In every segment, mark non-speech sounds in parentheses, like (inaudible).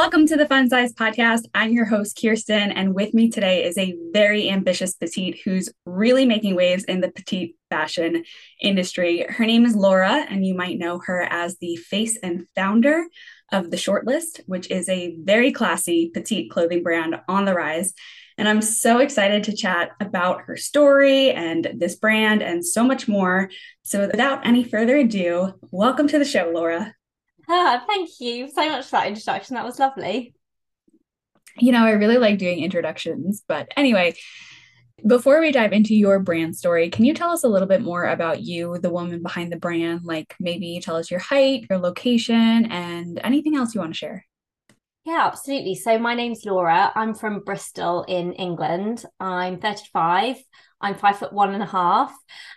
Welcome to the Funsized Podcast. I'm your host, Kirsten, and with me today is a very ambitious petite who's really making waves in the petite fashion industry. Her name is Laura, and you might know her as the face and founder of The Shortlist, which is a very classy petite clothing brand on the rise. And I'm so excited to chat about her story and this brand and so much more. So, without any further ado, welcome to the show, Laura. Ah, thank you so much for that introduction. That was lovely. You know, I really like doing introductions, but anyway, before we dive into your brand story, can you tell us a little bit more about you, the woman behind the brand? Like maybe tell us your height, your location, and anything else you want to share. Yeah, absolutely. So my name's Laura. I'm from Bristol in England. I'm 35. I'm five foot one and a half.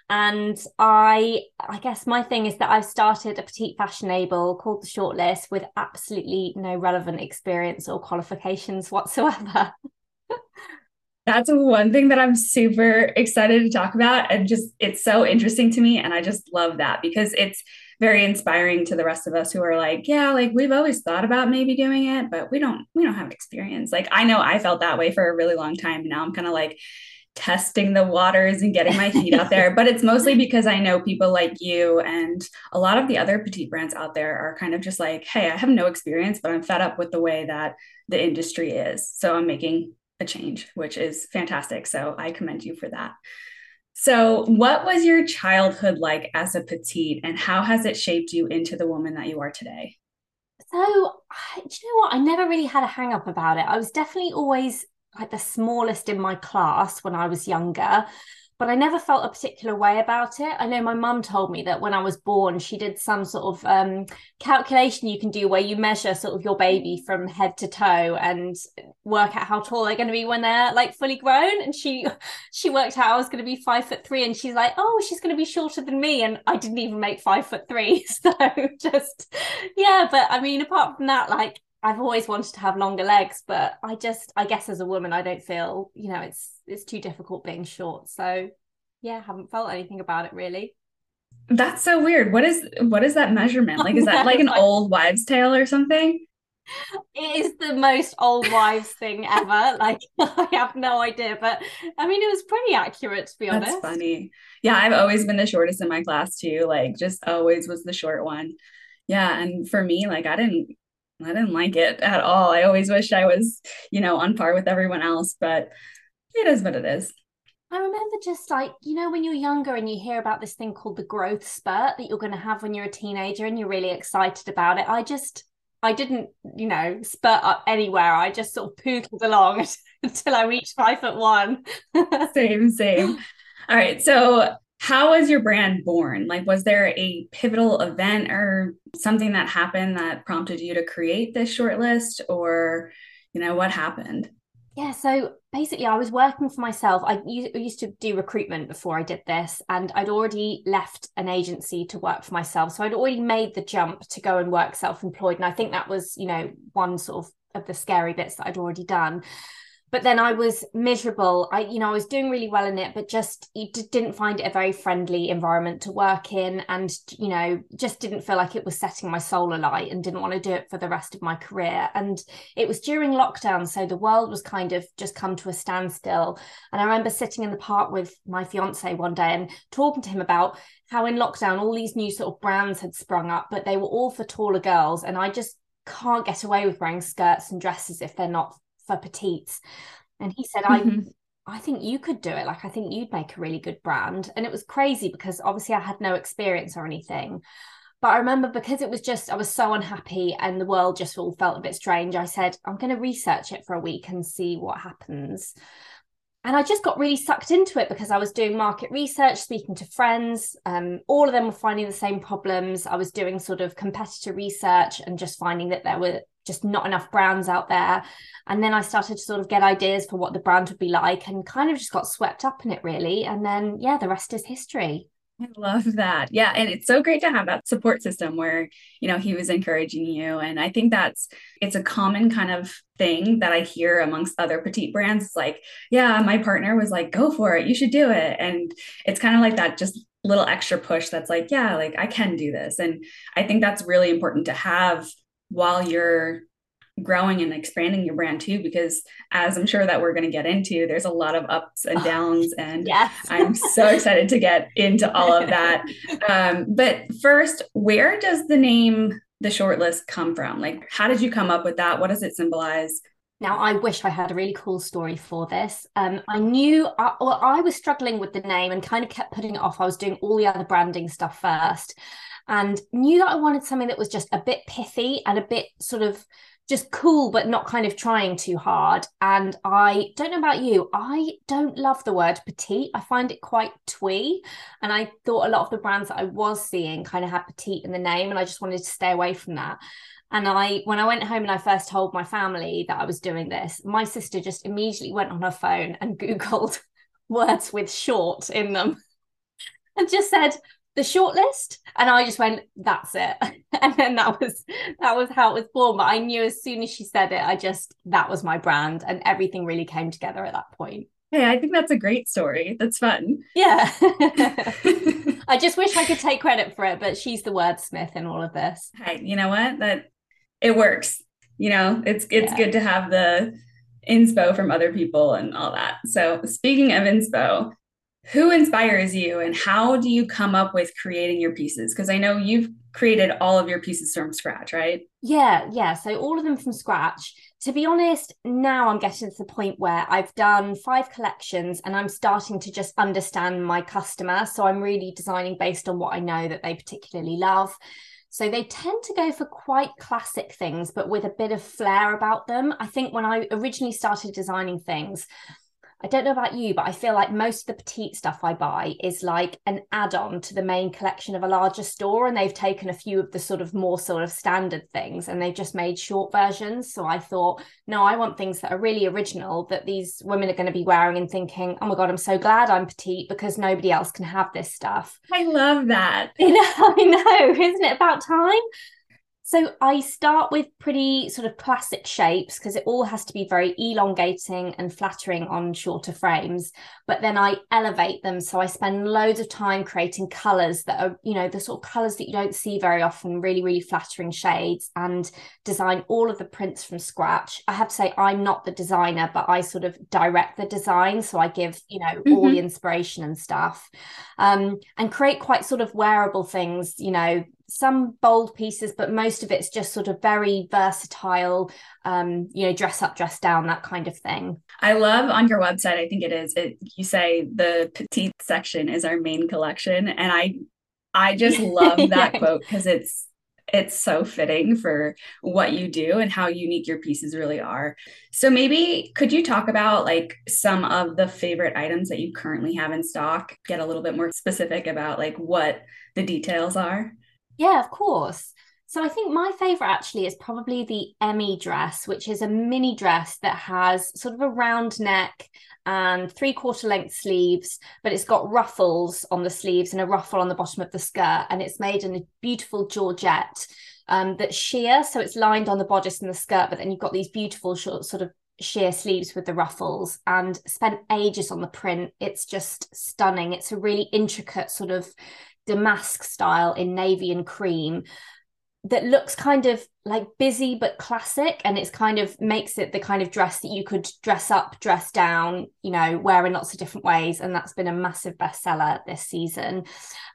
And I I guess my thing is that I've started a petite fashion label called the Shortlist with absolutely no relevant experience or qualifications whatsoever. (laughs) That's one thing that I'm super excited to talk about. And just it's so interesting to me. And I just love that because it's very inspiring to the rest of us who are like, yeah, like we've always thought about maybe doing it, but we don't, we don't have experience. Like I know I felt that way for a really long time. Now I'm kind of like testing the waters and getting my feet out there. (laughs) But it's mostly because I know people like you and a lot of the other petite brands out there are kind of just like, hey, I have no experience, but I'm fed up with the way that the industry is. So I'm making a change, which is fantastic. So I commend you for that. So, what was your childhood like as a petite, and how has it shaped you into the woman that you are today? So, do you know what? I never really had a hang up about it. I was definitely always like the smallest in my class when I was younger but I never felt a particular way about it. I know my mum told me that when I was born, she did some sort of um, calculation you can do where you measure sort of your baby from head to toe and work out how tall they're going to be when they're like fully grown. And she she worked out I was going to be five foot three, and she's like, oh, she's going to be shorter than me, and I didn't even make five foot three. (laughs) So just yeah, but I mean, apart from that, like I've always wanted to have longer legs, but I just I guess as a woman I don't feel, you know, it's it's too difficult being short. So yeah, haven't felt anything about it really. That's so weird. What is what is that measurement? Like is that (laughs) like an old wives' tale or something? It is the most old wives thing ever. (laughs) Like (laughs) I have no idea, but I mean it was pretty accurate to be honest. That's funny. Yeah, I've always been the shortest in my class too. Like just always was the short one. Yeah, and for me, like I didn't I didn't like it at all. I always wish I was, you know, on par with everyone else, but it is what it is. I remember just like, you know, when you're younger and you hear about this thing called the growth spurt that you're going to have when you're a teenager and you're really excited about it. I just, I didn't, you know, spurt up anywhere. I just sort of pootled along (laughs) until I reached five foot one. (laughs) same, same. All right. So how was your brand born? Like, was there a pivotal event or something that happened that prompted you to create this short list, or, you know, what happened? Yeah, so basically, I was working for myself. I used to do recruitment before I did this, and I'd already left an agency to work for myself. So I'd already made the jump to go and work self employed. And I think that was, you know, one sort of of the scary bits that I'd already done but then I was miserable. I, you know, I was doing really well in it, but just didn't find it a very friendly environment to work in, and you know, just didn't feel like it was setting my soul alight, and didn't want to do it for the rest of my career. And it was during lockdown, so the world was kind of just come to a standstill. And I remember sitting in the park with my fiance one day and talking to him about how in lockdown all these new sort of brands had sprung up, but they were all for taller girls, and I just can't get away with wearing skirts and dresses if they're not for petites. And he said, mm-hmm. I I think you could do it. Like I think you'd make a really good brand. And it was crazy because obviously I had no experience or anything. But I remember because it was just, I was so unhappy and the world just all felt a bit strange. I said, I'm going to research it for a week and see what happens and I just got really sucked into it because I was doing market research, speaking to friends. Um, all of them were finding the same problems. I was doing sort of competitor research and just finding that there were just not enough brands out there. And then I started to sort of get ideas for what the brand would be like and kind of just got swept up in it really. And then, yeah, the rest is history. I love that. Yeah. And it's so great to have that support system where, you know, he was encouraging you. And I think that's, it's a common kind of thing that I hear amongst other petite brands. It's like, yeah, my partner was like, go for it. You should do it. And it's kind of like that just little extra push that's like, yeah, like I can do this. And I think that's really important to have while you're growing and expanding your brand too because as i'm sure that we're going to get into there's a lot of ups and downs and yes. i'm so (laughs) excited to get into all of that um, but first where does the name the shortlist come from like how did you come up with that what does it symbolize now, I wish I had a really cool story for this. Um, I knew, I, well, I was struggling with the name and kind of kept putting it off. I was doing all the other branding stuff first and knew that I wanted something that was just a bit pithy and a bit sort of just cool, but not kind of trying too hard. And I don't know about you, I don't love the word petite. I find it quite twee. And I thought a lot of the brands that I was seeing kind of had petite in the name, and I just wanted to stay away from that. And I, when I went home and I first told my family that I was doing this, my sister just immediately went on her phone and (laughs) Googled words with short in them and just said, the shortlist and i just went that's it. (laughs) And then that was that was how it was born. But i knew as soon as she said it i just that was my brand and everything really came together at that point. Hey i think that's a great story. That's fun. Yeah. (laughs) (laughs) I just wish i could take credit for it but she's the wordsmith in all of this. Hey you know what? That it works. You know, it's it's yeah. good to have the inspo from other people and all that. So speaking of inspo, who inspires you and how do you come up with creating your pieces? Because I know you've created all of your pieces from scratch, right? Yeah, yeah. So all of them from scratch. To be honest, now I'm getting to the point where I've done five collections and I'm starting to just understand my customer. So I'm really designing based on what I know that they particularly love. So they tend to go for quite classic things, but with a bit of flair about them. I think when I originally started designing things, I don't know about you, but I feel like most of the petite stuff I buy is like an add on to the main collection of a larger store. And they've taken a few of the sort of more sort of standard things and they've just made short versions. So I thought, no, I want things that are really original that these women are going to be wearing and thinking, oh my God, I'm so glad I'm petite because nobody else can have this stuff. I love that. (laughs) You know, I know. Isn't it about time? So I start with pretty sort of classic shapes because it all has to be very elongating and flattering on shorter frames. But then I elevate them. So I spend loads of time creating colors that are, you know, the sort of colors that you don't see very often, really, really flattering shades and design all of the prints from scratch. I have to say, I'm not the designer, but I sort of direct the design. So I give, you know, mm-hmm. all the inspiration and stuff um, and create quite sort of wearable things, you know, some bold pieces, but most of it's just sort of very versatile, um, you know, dress up, dress down, that kind of thing. I love on your website, I think it is, it, you say the petite section is our main collection. And I I just (laughs) love that yeah. quote because it's it's so fitting for what you do and how unique your pieces really are. So maybe could you talk about like some of the favorite items that you currently have in stock? Get a little bit more specific about like what the details are. Yeah, of course. So I think my favorite actually is probably the Emmy dress, which is a mini dress that has sort of a round neck and three quarter length sleeves, but it's got ruffles on the sleeves and a ruffle on the bottom of the skirt. And it's made in a beautiful Georgette um, that's sheer. So it's lined on the bodice and the skirt, but then you've got these beautiful short, sort of sheer sleeves with the ruffles and spent ages on the print. It's just stunning. It's a really intricate sort of damask style in navy and cream that looks kind of like busy but classic and it's kind of makes it the kind of dress that you could dress up dress down you know wear in lots of different ways and that's been a massive bestseller this season.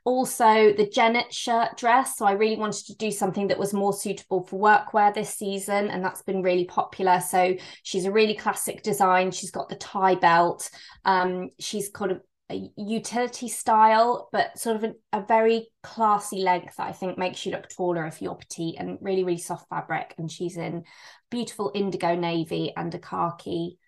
Also the janet shirt dress. So i really wanted to do something that was more suitable for workwear this season and that's been really popular. So she's a really classic design. She's got the tie belt. Um, she's kind of a utility style, but sort of a, a, very classy length that I think makes you look taller if you're petite and really, really soft fabric. And she's in beautiful indigo navy and a khaki.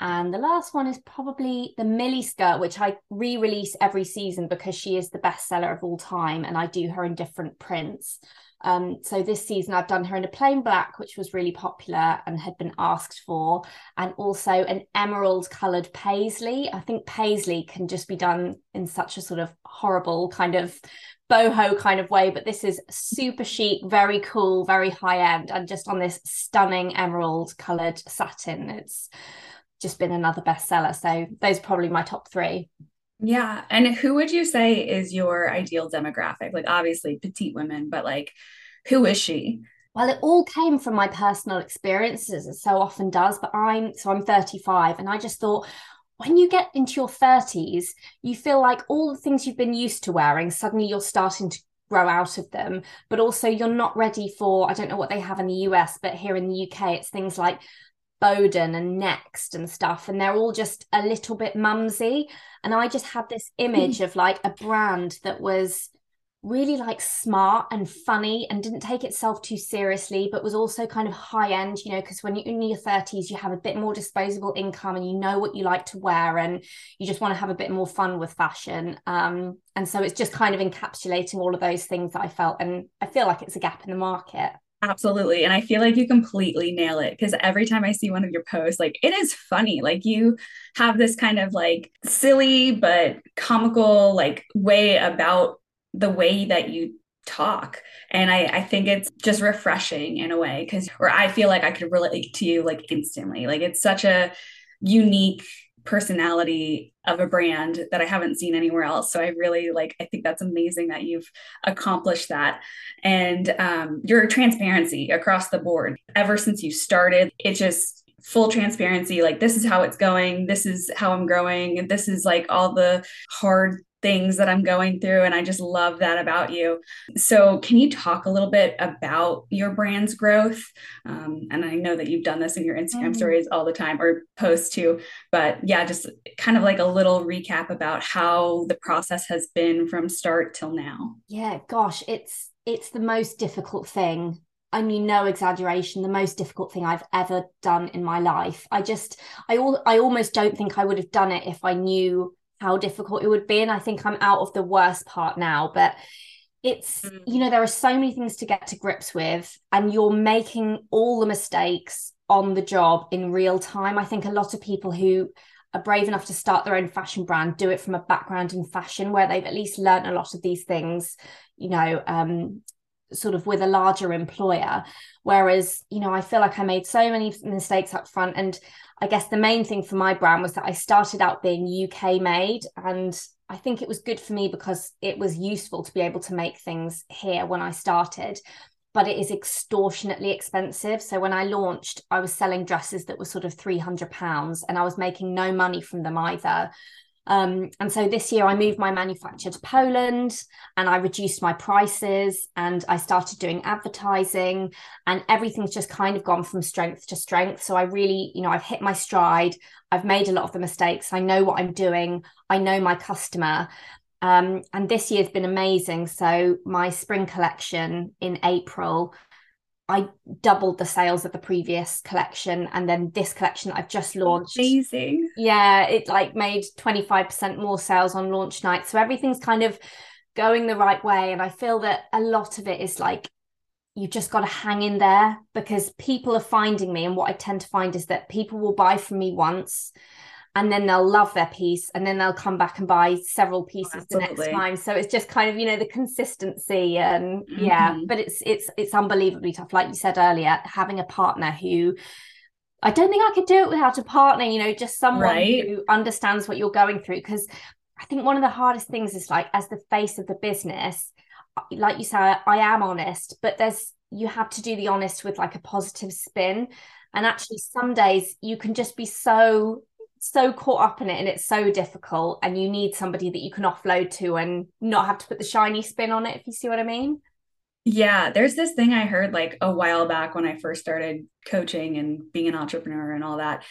And the last one is probably the Millie skirt, which I re release every season because she is the best seller of all time. And I do her in different prints. Um, so this season I've done her in a plain black, which was really popular and had been asked for, and also an emerald coloured paisley. I think paisley can just be done in such a sort of horrible kind of boho kind of way, but this is super chic, very cool, very high end, and just on this stunning emerald coloured satin. It's just been another bestseller. So those probably my top three. Yeah. And who would you say is your ideal demographic? Like, obviously, petite women, but like, who is she? Well, it all came from my personal experiences, it so often does. But I'm so I'm 35, and I just thought when you get into your 30s, you feel like all the things you've been used to wearing, suddenly you're starting to grow out of them. But also, you're not ready for, I don't know what they have in the US, but here in the UK, it's things like Boden and Next and stuff. And they're all just a little bit mumsy. And I just had this image (laughs) of like a brand that was really like smart and funny and didn't take itself too seriously but was also kind of high end you know because when you're in your 30s you have a bit more disposable income and you know what you like to wear and you just want to have a bit more fun with fashion. Um, and so it's just kind of encapsulating all of those things that i felt and i feel like it's a gap in the market Absolutely. And I feel like you completely nail it because every time I see one of your posts, like it is funny. Like you have this kind of like silly but comical like way about the way that you talk and I, I think it's just refreshing in a way because or i feel like i could relate to you like instantly like it's such a unique personality of a brand that i haven't seen anywhere else. So i really like i think that's amazing that you've accomplished that. And um, your transparency across the board ever since you started it just full transparency like this is how it's going this is how i'm growing and this is like all the hard things that I'm going through. And I just love that about you. So, can you talk a little bit about your brand's growth? Um, and I know that you've done this in your Instagram mm-hmm. stories all the time or posts too. But yeah, just kind of like a little recap about how the process has been from start till now. Yeah, gosh, it's it's the most difficult thing I mean, no exaggeration, the most difficult thing I've ever done in my life. I just, I all, I almost don't think I would have done it if I knew how difficult it would be. And I think I'm out of the worst part now, but it's, mm. you know, there are so many things to get to grips with, and you're making all the mistakes on the job in real time. I think a lot of people who are brave enough to start their own fashion brand do it from a background in fashion where they've at least learned a lot of these things, you know, um, sort of with a larger employer. Whereas, you know, I feel like I made so many mistakes up front. And I guess the main thing for my brand was that I started out being UK made. And I think it was good for me because it was useful to be able to make things here when I started. But it is extortionately expensive. So when I launched, I was selling dresses that were sort of £300 and I was making no money from them either. Um, and so this year I moved my manufacture to Poland and I reduced my prices and I started doing advertising and everything's just kind of gone from strength to strength. So I really, you know, I've hit my stride. I've made a lot of the mistakes. I know what I'm doing. I know my customer. Um, and this year's been amazing. So my spring collection in April I doubled the sales of the previous collection and then this collection that I've just oh, launched. Amazing. Yeah, it like made 25% more sales on launch night. So everything's kind of going the right way. And I feel that a lot of it is like you've just got to hang in there because people are finding me. And what I tend to find is that people will buy from me once and then they'll love their piece and then they'll come back and buy several pieces oh, the next time so it's just kind of you know the consistency and mm-hmm. yeah but it's it's it's unbelievably tough like you said earlier having a partner who I don't think I could do it without a partner, you know, just someone right. who understands what you're going through. Because I think one of the hardest things is like, as the face of the business, like you said, I am honest, but there's, you have to do the honest with like a positive spin. And actually, some days you can just be so so caught up in it and it's so difficult and you need somebody that you can offload to and not have to put the shiny spin on it if you see what i mean. Yeah there's this thing i heard like a while back when i first started coaching and being an entrepreneur and all that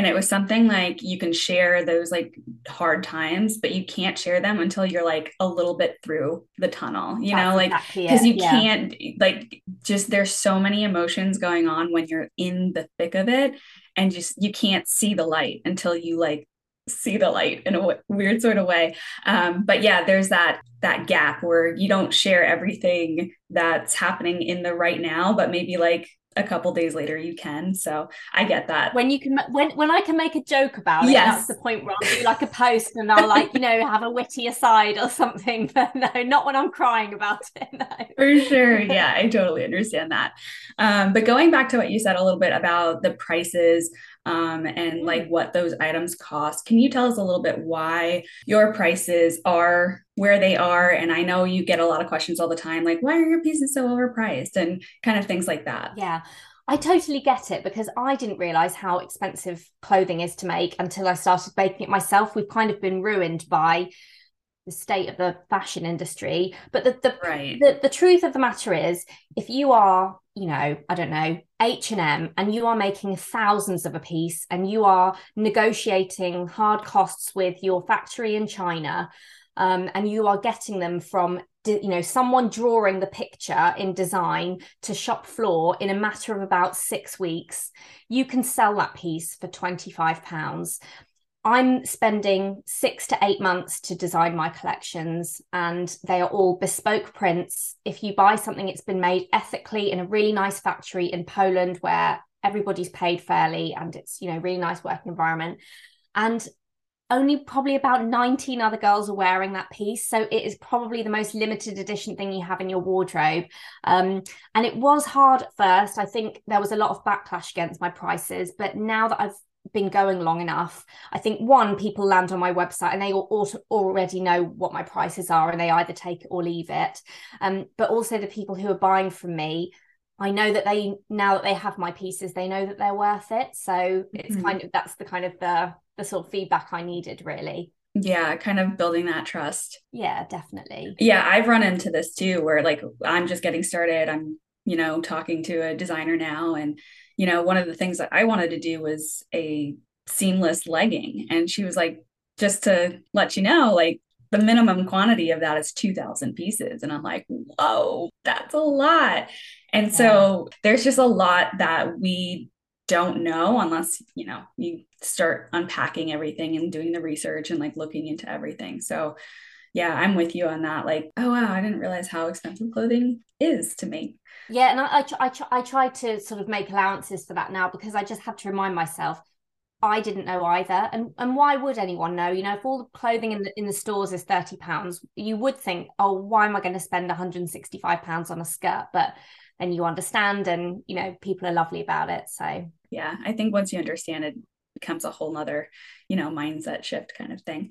and it was something like you can share those like hard times but you can't share them until you're like a little bit through the tunnel you That's know like because you yeah. can't like just there's so many emotions going on when you're in the thick of it and just you can't see the light until you like see the light in a w- weird sort of way um, but yeah there's that that gap where you don't share everything that's happening in the right now but maybe like a couple days later you can so i get that when you can when when i can make a joke about it yes. that's the point where i'll do like a post and i'll like you know have a witty aside or something (laughs) but no not when i'm crying about it (laughs) no. for sure yeah i totally understand that um, but going back to what you said a little bit about the prices um, and like what those items cost. Can you tell us a little bit why your prices are where they are? And I know you get a lot of questions all the time, like, why are your pieces so overpriced? And kind of things like that. Yeah. I totally get it because I didn't realize how expensive clothing is to make until I started making it myself. We've kind of been ruined by the state of the fashion industry. But the the, right. the, the truth of the matter is, if you are, you know, I don't know, H and M, and you are making thousands of a piece, and you are negotiating hard costs with your factory in China, um, and you are getting them from you know someone drawing the picture in design to shop floor in a matter of about six weeks. You can sell that piece for 25 pounds. I'm spending six to eight months to design my collections and they are all bespoke prints. If you buy something it's been made ethically in a really nice factory in poland where everybody's paid fairly and it's you know really nice working environment. And only probably about 19 other girls are wearing that piece. So it is probably the most limited edition thing you have in your wardrobe. Um, and it was hard at first. I think there was a lot of backlash against my prices. But now that I've been going long enough, I think one, people land on my website and they already know what my prices are and they either take it or leave it. Um, but also the people who are buying from me I know that they now that they have my pieces, they know that they're worth it. So it's mm-hmm. kind of that's the kind of the the sort of feedback I needed really. Yeah, kind of building that trust. Yeah, definitely. Yeah, I've run into this too where like I'm just getting started. I'm, you know, talking to a designer now and you know, one of the things that I wanted to do was a seamless legging and she was like just to let you know like the minimum quantity of that is 2000 pieces and i'm like whoa that's a lot and yeah. so there's just a lot that we don't know unless you know you start unpacking everything and doing the research and like looking into everything so yeah i'm with you on that like oh wow i didn't realize how expensive clothing is to make yeah and I, I, I, I try to sort of make allowances for that now because i just have to remind myself I didn't know either. And and why would anyone know? You know, if all the clothing in the in the stores is 30 pounds, you would think, oh, why am I going to spend 165 pounds on a skirt? But then you understand and you know, people are lovely about it. So yeah, I think once you understand it becomes a whole nother, you know, mindset shift kind of thing.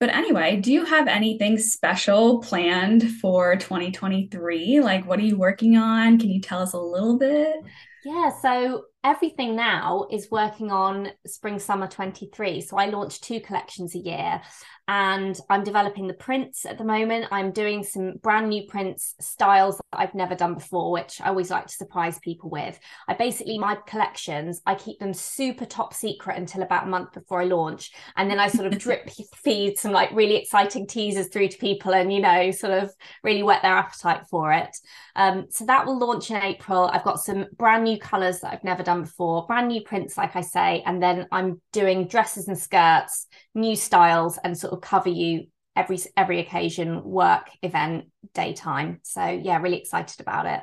But anyway, do you have anything special planned for 2023? Like what are you working on? Can you tell us a little bit? Yeah, so everything now is working on spring summer 23 so i launch two collections a year and i'm developing the prints at the moment. I'm doing some brand new prints styles that i've never done before which i always like to surprise people with. I basically my collections i keep them super top secret until about a month before i launch. And then i sort of (laughs) drip feed some like really exciting teasers through to people and you know sort of really whet their appetite for it. Um, so that will launch in april. I've got some brand new colors that i've never done before brand new prints like i say and then i'm doing dresses and skirts new styles and sort of cover you every every occasion work event daytime so yeah really excited about it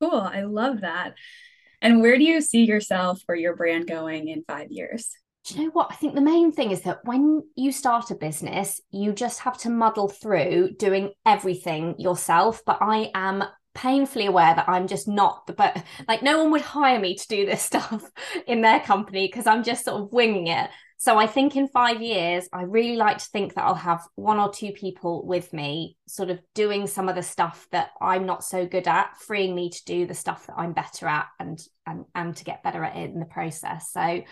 cool i love that and where do you see yourself or your brand going in five years do you know what? I think the main thing is that when you start a business, you just have to muddle through doing everything yourself. But I am painfully aware that I'm just not the but like no one would hire me to do this (laughs) stuff in their company because I'm just sort of winging it. So I think in 5 years I really like to think that I'll have one or two people with me sort of doing some of the stuff that I'm not so good at freeing me to do the stuff that I'm better at and and and to get better at it in the process. So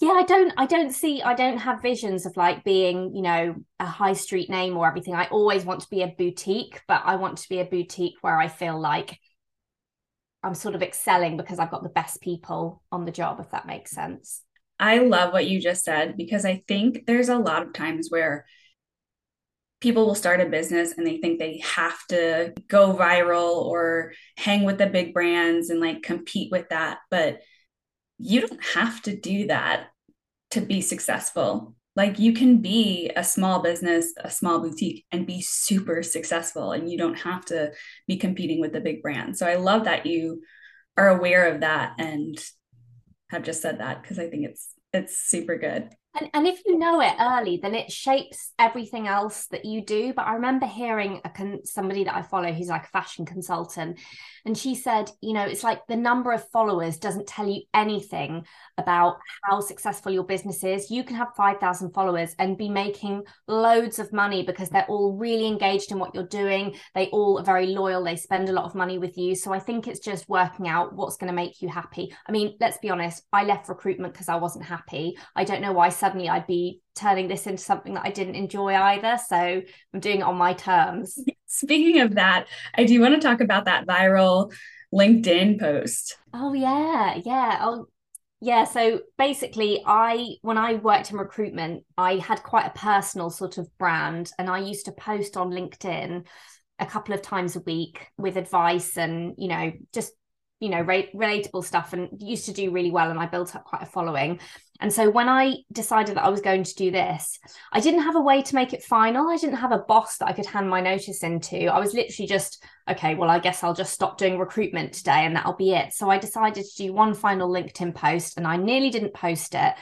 yeah i don't i don't see i don't have visions of like being you know a high street name or everything i always want to be a boutique but i want to be a boutique where i feel like i'm sort of excelling because i've got the best people on the job if that makes sense i love what you just said because i think there's a lot of times where people will start a business and they think they have to go viral or hang with the big brands and like compete with that but you don't have to do that to be successful. Like you can be a small business, a small boutique, and be super successful, and you don't have to be competing with the big brands. So I love that you are aware of that and have just said that because I think it's it's super good. And, and if you know it early, then it shapes everything else that you do. But I remember hearing a con- somebody that I follow who's like a fashion consultant, and she said, you know, it's like the number of followers doesn't tell you anything about how successful your business is. You can have 5,000 followers and be making loads of money because they're all really engaged in what you're doing. They all are very loyal. They spend a lot of money with you. So I think it's just working out what's going to make you happy. I mean, let's be honest, I left recruitment because I wasn't happy. I don't know why suddenly I'd be turning this into something that I didn't enjoy either. So I'm doing it on my terms. (laughs) Speaking of that, I do want to talk about that viral LinkedIn post. Oh yeah, yeah. Oh yeah, so basically I when I worked in recruitment, I had quite a personal sort of brand and I used to post on LinkedIn a couple of times a week with advice and, you know, just you know, relatable stuff and used to do really well and I built up quite a following. And so when I decided that I was going to do this, I didn't have a way to make it final. I didn't have a boss that I could hand my notice into. I was literally just, okay, well, I guess I'll just stop doing recruitment today and that'll be it. So I decided to do one final LinkedIn post and I nearly didn't post it.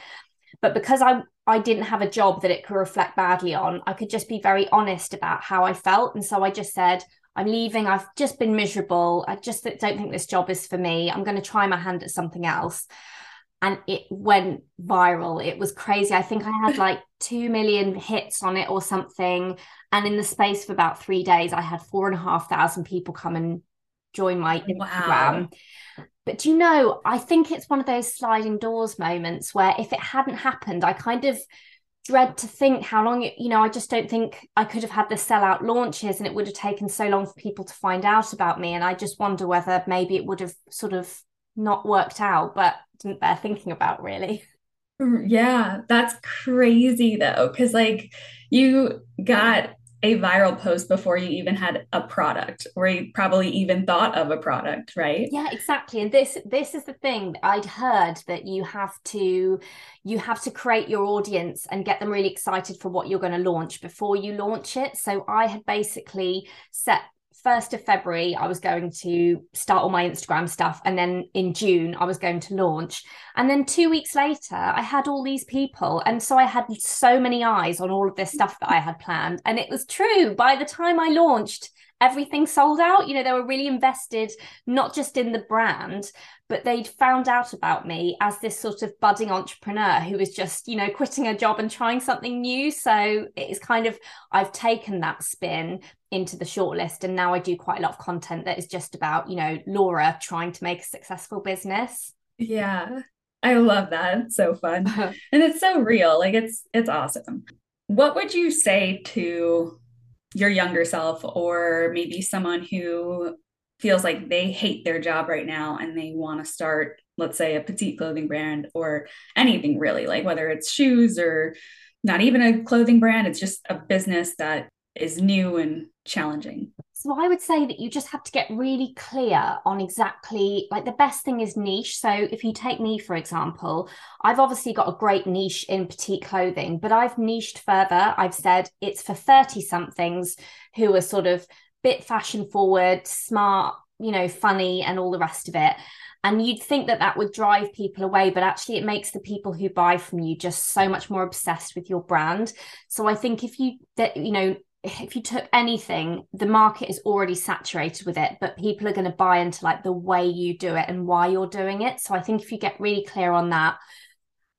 But because I I didn't have a job that it could reflect badly on, I could just be very honest about how I felt. And so I just said, I'm leaving. I've just been miserable. I just don't think this job is for me. I'm going to try my hand at something else and it went viral. It was crazy. I think I had (laughs) like 2 million hits on it or something. And in the space of about three days, I had four and a half thousand people come and join my Instagram. Wow. But you know, I think it's one of those sliding doors moments where if it hadn't happened, I kind of dread to think how long it, you know, I just don't think I could have had the sellout launches and it would have taken so long for people to find out about me. And I just wonder whether maybe it would have sort of not worked out, but didn't bear thinking about really. Mm, yeah, that's crazy though, because like you got a viral post before you even had a product or you probably even thought of a product right yeah exactly and this this is the thing i'd heard that you have to you have to create your audience and get them really excited for what you're going to launch before you launch it so i had basically set 1st of February, I was going to start all my Instagram stuff. And then in June, I was going to launch. And then two weeks later, I had all these people. And so I had so many eyes on all of this stuff that I had planned. And it was true. By the time I launched, everything sold out. You know, they were really invested, not just in the brand, but they'd found out about me as this sort of budding entrepreneur who was just, you know, quitting a job and trying something new. So it's kind of, I've taken that spin into the shortlist. And now I do quite a lot of content that is just about, you know, Laura trying to make a successful business. Yeah. I love that. It's so fun. (laughs) and it's so real. Like it's it's awesome. What would you say to your younger self or maybe someone who feels like they hate their job right now and they want to start let's say a petite clothing brand or anything really like whether it's shoes or not even a clothing brand it's just a business that is new and challenging so I would say that you just have to get really clear on exactly like the best thing is niche. So if you take me, for example, I've obviously got a great niche in petite clothing, but I've niched further. I've said it's for 30 somethings who are sort of bit fashion forward, smart, you know, funny, and all the rest of it. And you'd think that that would drive people away, but actually, it makes the people who buy from you just so much more obsessed with your brand. So I think if you that you know if you took anything, the market is already saturated with it, but people are going to buy into like the way you do it and why you're doing it. So I think if you get really clear on that,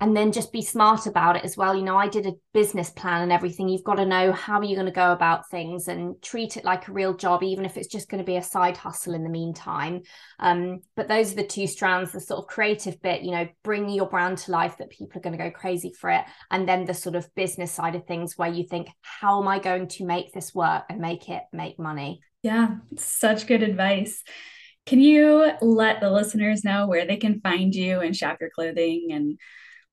and then just be smart about it as well. You know, I did a business plan and everything. You've got to know how you're going to go about things and treat it like a real job, even if it's just going to be a side hustle in the meantime. Um, but those are the two strands the sort of creative bit, you know, bring your brand to life that people are going to go crazy for it. And then the sort of business side of things where you think, how am I going to make this work and make it make money? Yeah, such good advice. Can you let the listeners know where they can find you and shop your clothing and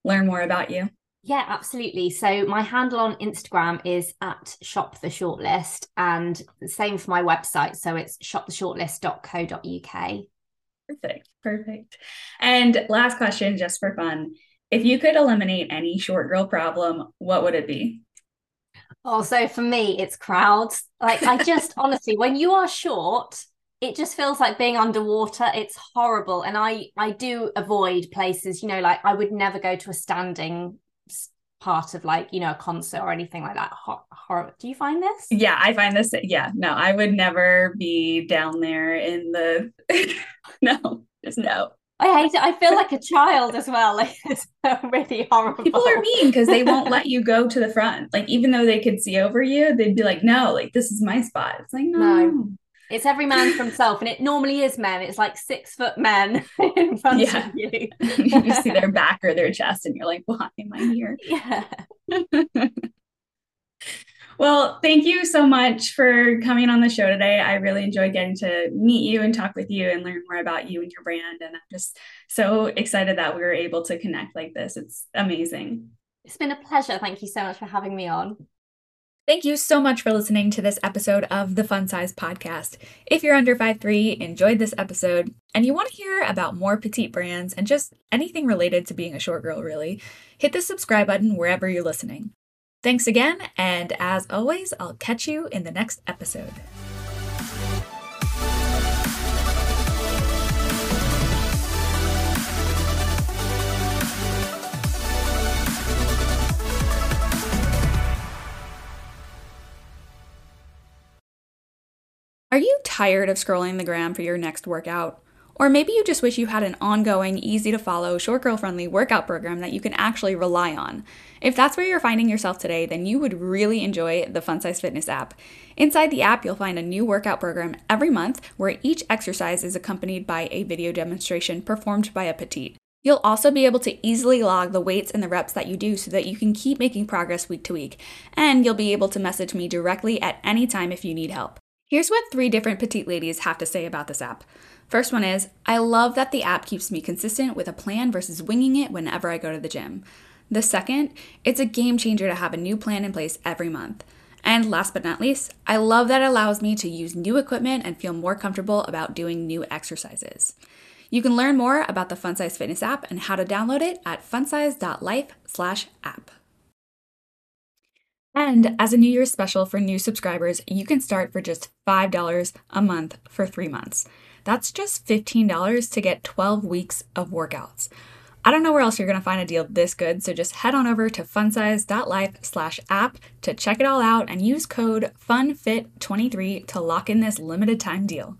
learn more about you? Yeah, absolutely. So my handle on Instagram is at shop the shortlist and the same for my website. So it's shoptheshortlist.co.uk. Perfect. Perfect. And last question, just for fun. If you could eliminate any short girl problem, what would it be? Oh, so for me, it's crowds. Like I just (laughs) honestly, when you are short, it just feels like being underwater it's horrible and i i do avoid places you know like i would never go to a standing part of like you know a concert or anything like that horror do you find this yeah i find this yeah no i would never be down there in the (laughs) no just no I hate it. I feel like a child as well. Like (laughs) it's really horrible. People are mean because they won't let you go to the front. Like even though they could see over you, they'd be like, "No, like this is my spot." It's like no. no. It's every man for himself, and it normally is men. It's like six foot men (laughs) in front yeah. of you. (laughs) you see their back or their chest, and you're like, "Why am I here?" (laughs) Yeah. well, thank you so much for coming on the show today. I really enjoyed getting to meet you and talk with you and learn more about you and your brand. And I'm just so excited that we were able to connect like this. It's amazing. It's been a pleasure. Thank you so much for having me on. Thank you so much for listening to this episode of the Funsized Podcast. If you're under 5'3, enjoyed this episode, and you want to hear about more petite brands and just anything related to being a short girl, really, hit the subscribe button wherever you're listening. Thanks again, and as always, I'll catch you in the next episode. Are you tired of scrolling the gram for your next workout? Or maybe you just wish you had an ongoing, easy to follow, short girl friendly workout program that you can actually rely on. If that's where you're finding yourself today, then you would really enjoy the Funsized Fitness app. Inside the app, you'll find a new workout program every month where each exercise is accompanied by a video demonstration performed by a petite. You'll also be able to easily log the weights and the reps that you do so that you can keep making progress week to week. And you'll be able to message me directly at any time if you need help. Here's what three different petite ladies have to say about this app. First one is I love that the app keeps me consistent with a plan versus winging it whenever I go to the gym. The second, it's a game changer to have a new plan in place every month. And last but not least, I love that it allows me to use new equipment and feel more comfortable about doing new exercises. You can learn more about the Funsized Fitness app and how to download it at funsized.life/app. And as a New Year's special for new subscribers, you can start for just $5 a month for three months. That's just $15 to get 12 weeks of workouts. I don't know where else you're going to find a deal this good, so just head on over to funsized.life slash app to check it all out and use code FUNFIT23 to lock in this limited time deal.